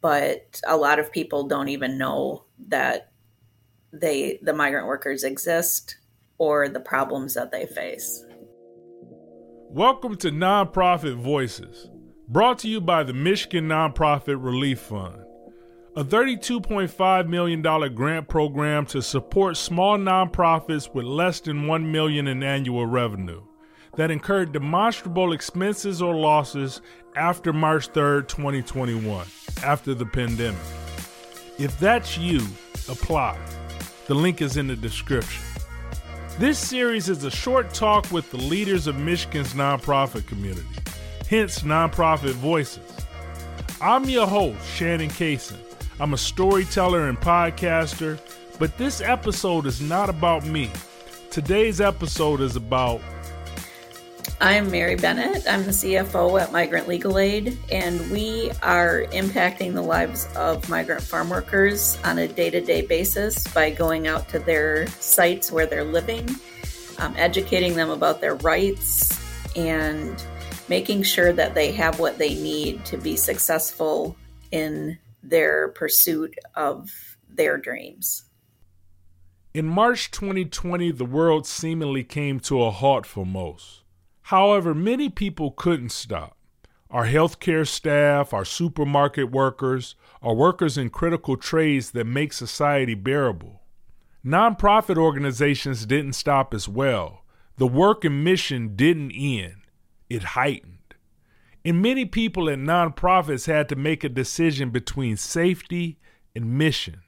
but a lot of people don't even know that they the migrant workers exist or the problems that they face. Welcome to Nonprofit Voices, brought to you by the Michigan Nonprofit Relief Fund, a $32.5 million grant program to support small nonprofits with less than 1 million in annual revenue that incurred demonstrable expenses or losses after March 3, 2021, after the pandemic. If that's you, apply. The link is in the description. This series is a short talk with the leaders of Michigan's nonprofit community, hence Nonprofit Voices. I'm your host, Shannon Kaysen. I'm a storyteller and podcaster, but this episode is not about me. Today's episode is about I'm Mary Bennett. I'm the CFO at Migrant Legal Aid, and we are impacting the lives of migrant farm workers on a day to day basis by going out to their sites where they're living, um, educating them about their rights, and making sure that they have what they need to be successful in their pursuit of their dreams. In March 2020, the world seemingly came to a halt for most. However, many people couldn't stop. Our healthcare staff, our supermarket workers, our workers in critical trades that make society bearable. Nonprofit organizations didn't stop as well. The work and mission didn't end, it heightened. And many people at nonprofits had to make a decision between safety and mission.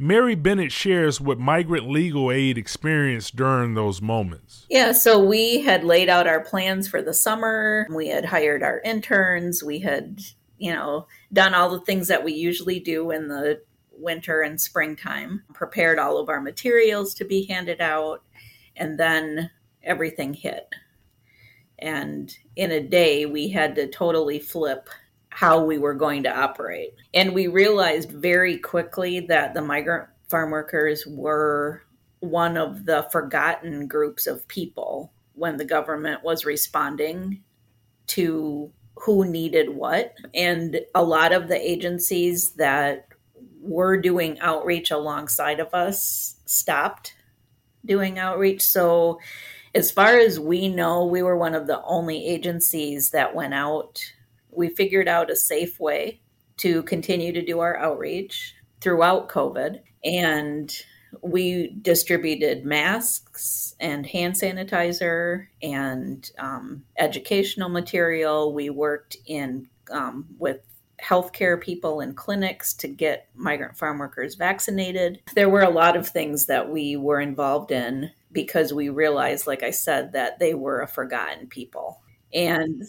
Mary Bennett shares what migrant legal aid experienced during those moments. Yeah, so we had laid out our plans for the summer. We had hired our interns. We had, you know, done all the things that we usually do in the winter and springtime, prepared all of our materials to be handed out, and then everything hit. And in a day, we had to totally flip how we were going to operate. And we realized very quickly that the migrant farm workers were one of the forgotten groups of people when the government was responding to who needed what. And a lot of the agencies that were doing outreach alongside of us stopped doing outreach. So, as far as we know, we were one of the only agencies that went out we figured out a safe way to continue to do our outreach throughout COVID. And we distributed masks and hand sanitizer and um, educational material. We worked in um, with healthcare people in clinics to get migrant farm workers vaccinated. There were a lot of things that we were involved in because we realized, like I said, that they were a forgotten people. And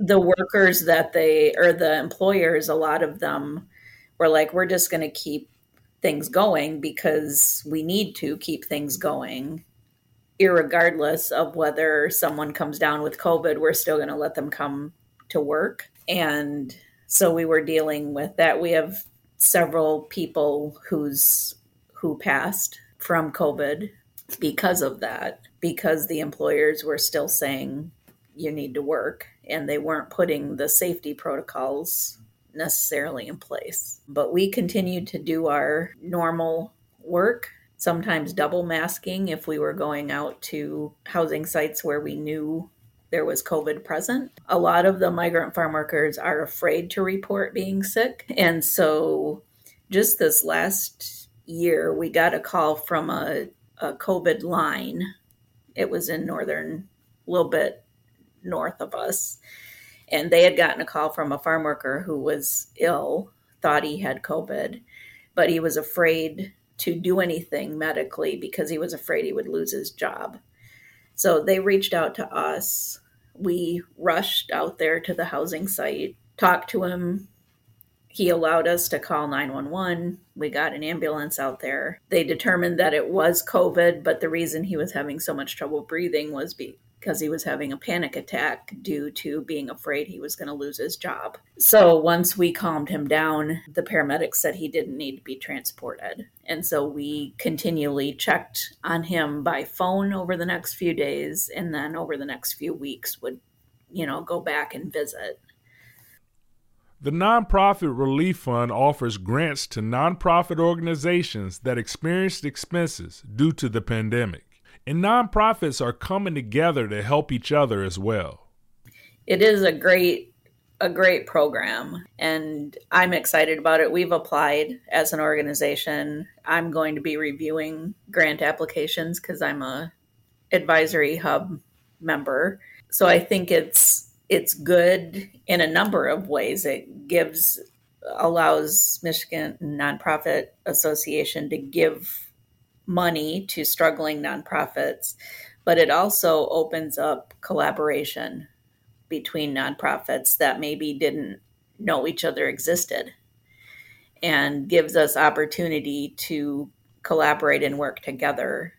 the workers that they or the employers a lot of them were like we're just going to keep things going because we need to keep things going irregardless of whether someone comes down with covid we're still going to let them come to work. And so we were dealing with that. We have several people who's who passed from covid because of that because the employers were still saying you need to work and they weren't putting the safety protocols necessarily in place. But we continued to do our normal work, sometimes double masking if we were going out to housing sites where we knew there was COVID present. A lot of the migrant farm workers are afraid to report being sick. And so just this last year, we got a call from a, a COVID line. It was in northern, a little bit north of us. And they had gotten a call from a farm worker who was ill, thought he had COVID, but he was afraid to do anything medically because he was afraid he would lose his job. So they reached out to us. We rushed out there to the housing site, talked to him. He allowed us to call 911. We got an ambulance out there. They determined that it was COVID, but the reason he was having so much trouble breathing was be- because he was having a panic attack due to being afraid he was going to lose his job. So once we calmed him down, the paramedics said he didn't need to be transported. And so we continually checked on him by phone over the next few days and then over the next few weeks would, you know, go back and visit. The Nonprofit Relief Fund offers grants to nonprofit organizations that experienced expenses due to the pandemic, and nonprofits are coming together to help each other as well. It is a great a great program and I'm excited about it. We've applied as an organization. I'm going to be reviewing grant applications cuz I'm a advisory hub member. So I think it's it's good in a number of ways. It gives allows Michigan Nonprofit Association to give money to struggling nonprofits, but it also opens up collaboration between nonprofits that maybe didn't know each other existed and gives us opportunity to collaborate and work together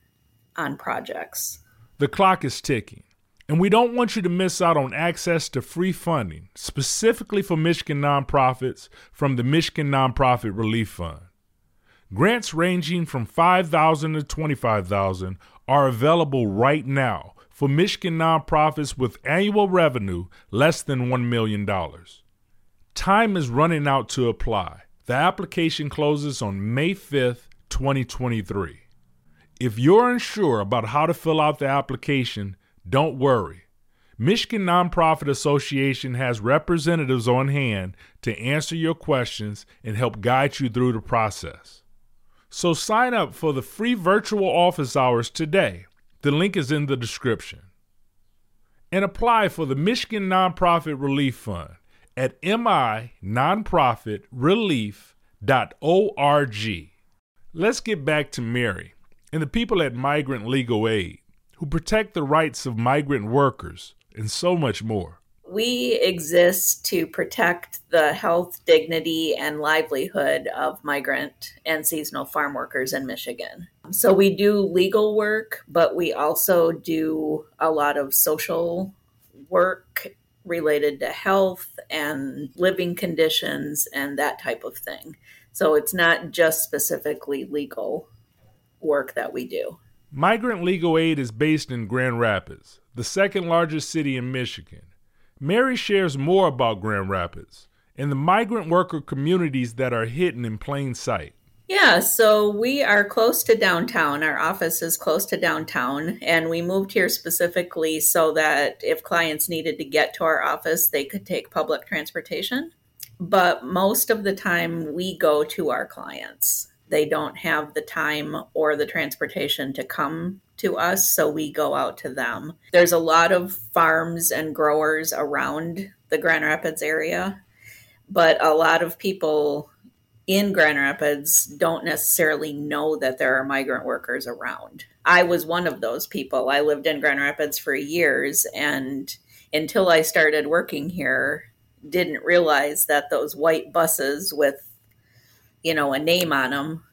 on projects. The clock is ticking. And we don't want you to miss out on access to free funding, specifically for Michigan nonprofits from the Michigan Nonprofit Relief Fund. Grants ranging from 5000 to 25000 are available right now for Michigan nonprofits with annual revenue less than $1 million. Time is running out to apply. The application closes on May 5th, 2023. If you're unsure about how to fill out the application, don't worry. Michigan Nonprofit Association has representatives on hand to answer your questions and help guide you through the process. So sign up for the free virtual office hours today. The link is in the description. And apply for the Michigan Nonprofit Relief Fund at minonprofit.relief.org. Let's get back to Mary and the people at Migrant Legal Aid who protect the rights of migrant workers, and so much more. We exist to protect the health, dignity, and livelihood of migrant and seasonal farm workers in Michigan. So we do legal work, but we also do a lot of social work related to health and living conditions and that type of thing. So it's not just specifically legal work that we do. Migrant Legal Aid is based in Grand Rapids, the second largest city in Michigan. Mary shares more about Grand Rapids and the migrant worker communities that are hidden in plain sight. Yeah, so we are close to downtown. Our office is close to downtown, and we moved here specifically so that if clients needed to get to our office, they could take public transportation. But most of the time, we go to our clients they don't have the time or the transportation to come to us, so we go out to them. There's a lot of farms and growers around the Grand Rapids area, but a lot of people in Grand Rapids don't necessarily know that there are migrant workers around. I was one of those people. I lived in Grand Rapids for years and until I started working here, didn't realize that those white buses with you know, a name on them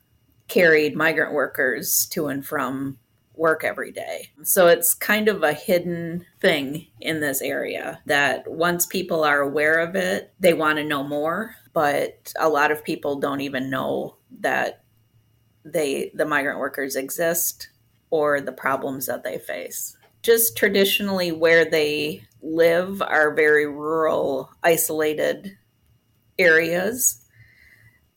carried migrant workers to and from work every day. So it's kind of a hidden thing in this area that once people are aware of it, they want to know more, but a lot of people don't even know that they the migrant workers exist or the problems that they face. Just traditionally where they live are very rural, isolated areas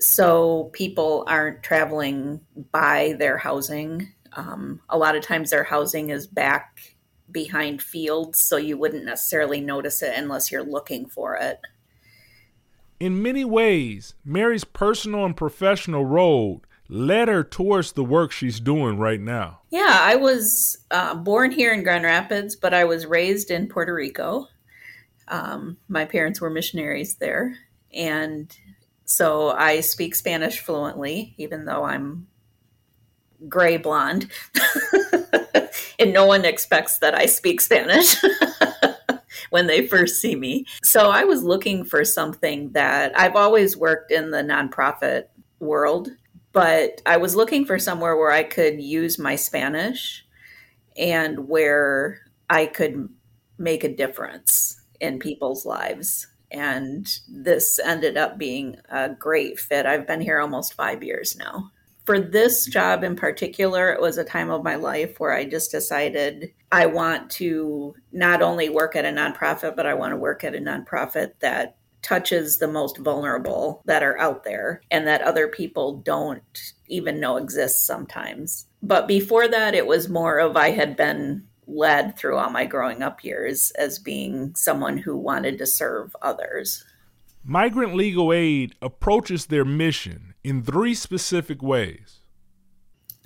so people aren't traveling by their housing. Um, a lot of times their housing is back behind fields, so you wouldn't necessarily notice it unless you're looking for it. In many ways, Mary's personal and professional road led her towards the work she's doing right now. Yeah, I was uh, born here in Grand Rapids, but I was raised in Puerto Rico. Um, my parents were missionaries there, and so I speak Spanish fluently, even though I'm gray blonde. and no one expects that I speak Spanish when they first see me. So I was looking for something that I've always worked in the nonprofit world, but I was looking for somewhere where I could use my Spanish and where I could make a difference in people's lives and this ended up being a great fit. I've been here almost five years now. For this job in particular, it was a time of my life where I just decided I want to not only work at a nonprofit, but I want to work at a nonprofit that touches the most vulnerable that are out there and that other people don't even know exists sometimes. But before that, it was more of I had been led through all my growing up years as being someone who wanted to serve others. Migrant Legal Aid approaches their mission in three specific ways.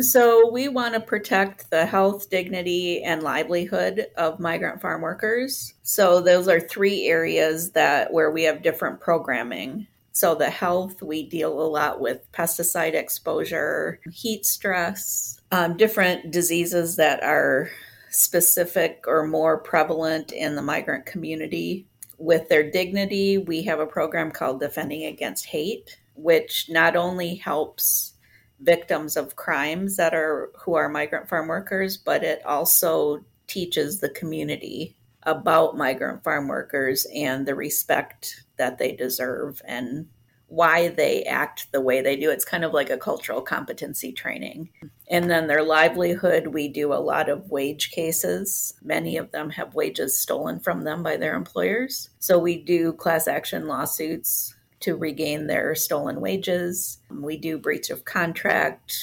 So, we want to protect the health, dignity, and livelihood of migrant farm workers. So, those are three areas that where we have different programming. So, the health, we deal a lot with pesticide exposure, heat stress, um, different diseases that are specific or more prevalent in the migrant community. With their dignity, we have a program called Defending Against Hate, which not only helps victims of crimes that are who are migrant farm workers, but it also teaches the community about migrant farm workers and the respect that they deserve and why they act the way they do. It's kind of like a cultural competency training. And then their livelihood, we do a lot of wage cases. Many of them have wages stolen from them by their employers. So we do class action lawsuits to regain their stolen wages. We do breach of contract,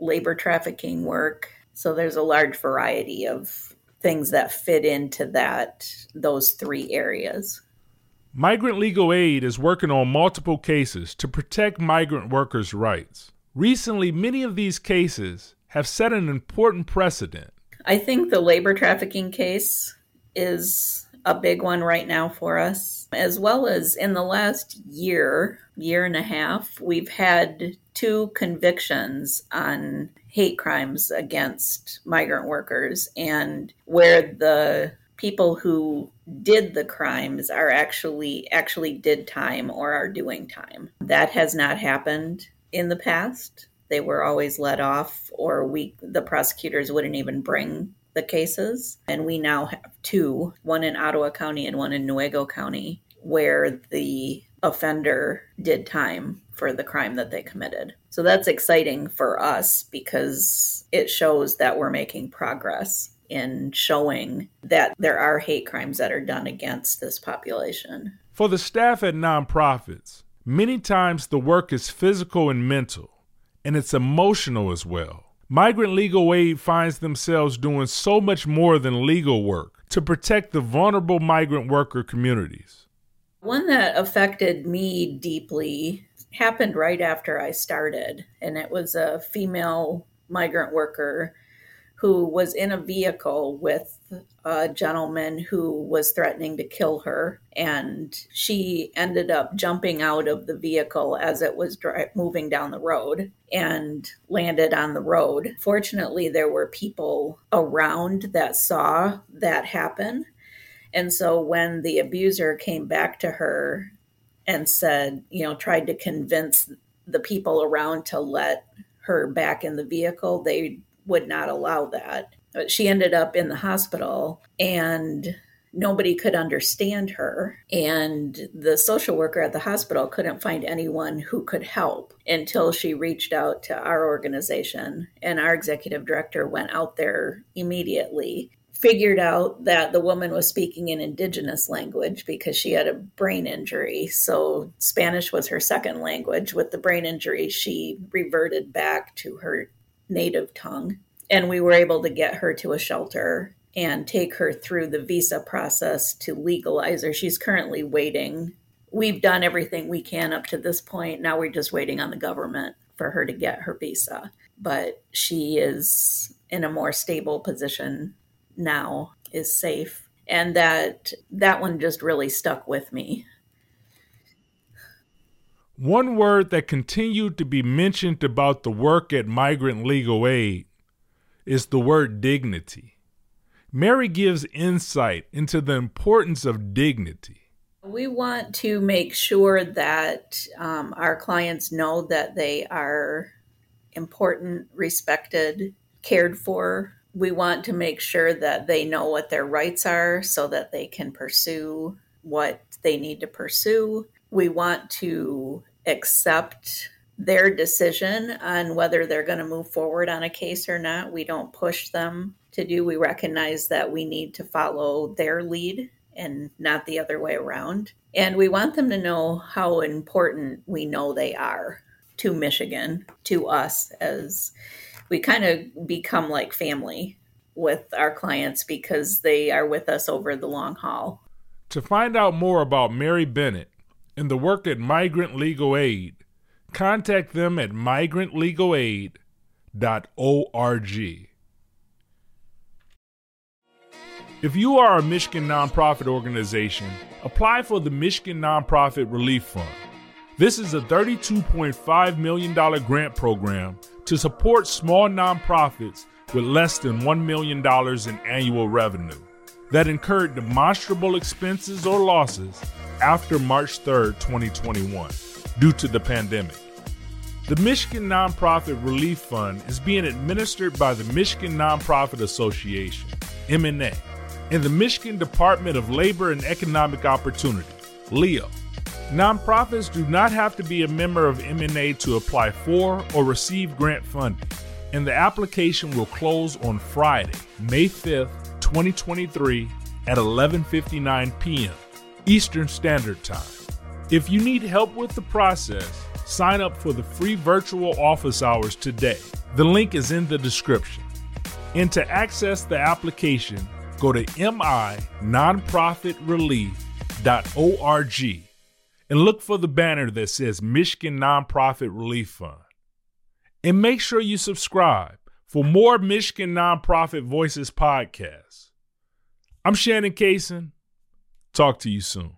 labor trafficking work. So there's a large variety of things that fit into that those three areas. Migrant Legal Aid is working on multiple cases to protect migrant workers' rights. Recently, many of these cases have set an important precedent. I think the labor trafficking case is a big one right now for us, as well as in the last year, year and a half, we've had two convictions on hate crimes against migrant workers and where the people who did the crimes are actually actually did time or are doing time. That has not happened in the past. They were always let off or we the prosecutors wouldn't even bring the cases. And we now have two, one in Ottawa County and one in Newaygo County, where the offender did time for the crime that they committed. So that's exciting for us because it shows that we're making progress in showing that there are hate crimes that are done against this population. For the staff at nonprofits, many times the work is physical and mental, and it's emotional as well. Migrant Legal Aid finds themselves doing so much more than legal work to protect the vulnerable migrant worker communities. One that affected me deeply happened right after I started, and it was a female migrant worker who was in a vehicle with a gentleman who was threatening to kill her. And she ended up jumping out of the vehicle as it was dri- moving down the road and landed on the road. Fortunately, there were people around that saw that happen. And so when the abuser came back to her and said, you know, tried to convince the people around to let her back in the vehicle, they would not allow that. But she ended up in the hospital and nobody could understand her. And the social worker at the hospital couldn't find anyone who could help until she reached out to our organization. And our executive director went out there immediately. Figured out that the woman was speaking in indigenous language because she had a brain injury. So, Spanish was her second language. With the brain injury, she reverted back to her native tongue. And we were able to get her to a shelter and take her through the visa process to legalize her. She's currently waiting. We've done everything we can up to this point. Now we're just waiting on the government for her to get her visa. But she is in a more stable position now, is safe. And that that one just really stuck with me. One word that continued to be mentioned about the work at Migrant Legal Aid is the word dignity. Mary gives insight into the importance of dignity. We want to make sure that um, our clients know that they are important, respected, cared for. We want to make sure that they know what their rights are so that they can pursue what they need to pursue. We want to accept their decision on whether they're going to move forward on a case or not. We don't push them to do. We recognize that we need to follow their lead and not the other way around. And we want them to know how important we know they are to Michigan, to us, as we kind of become like family with our clients because they are with us over the long haul. To find out more about Mary Bennett and the work at Migrant Legal Aid, contact them at migrantlegalaid.org. If you are a Michigan nonprofit organization, apply for the Michigan Nonprofit Relief Fund. This is a $32.5 million grant program to support small nonprofits with less than $1 million in annual revenue that incurred demonstrable expenses or losses after March 3, 2021, due to the pandemic. The Michigan Nonprofit Relief Fund is being administered by the Michigan Nonprofit Association, MNA and the Michigan Department of Labor and Economic Opportunity, LEO. Nonprofits do not have to be a member of MNA to apply for or receive grant funding, and the application will close on Friday, May 5th, 2023 at 11:59 p.m. Eastern Standard Time. If you need help with the process, sign up for the free virtual office hours today. The link is in the description. And to access the application, go to minonprofitrelief.org and look for the banner that says Michigan Nonprofit Relief Fund. And make sure you subscribe for more Michigan Nonprofit Voices podcasts. I'm Shannon Kaysen. Talk to you soon.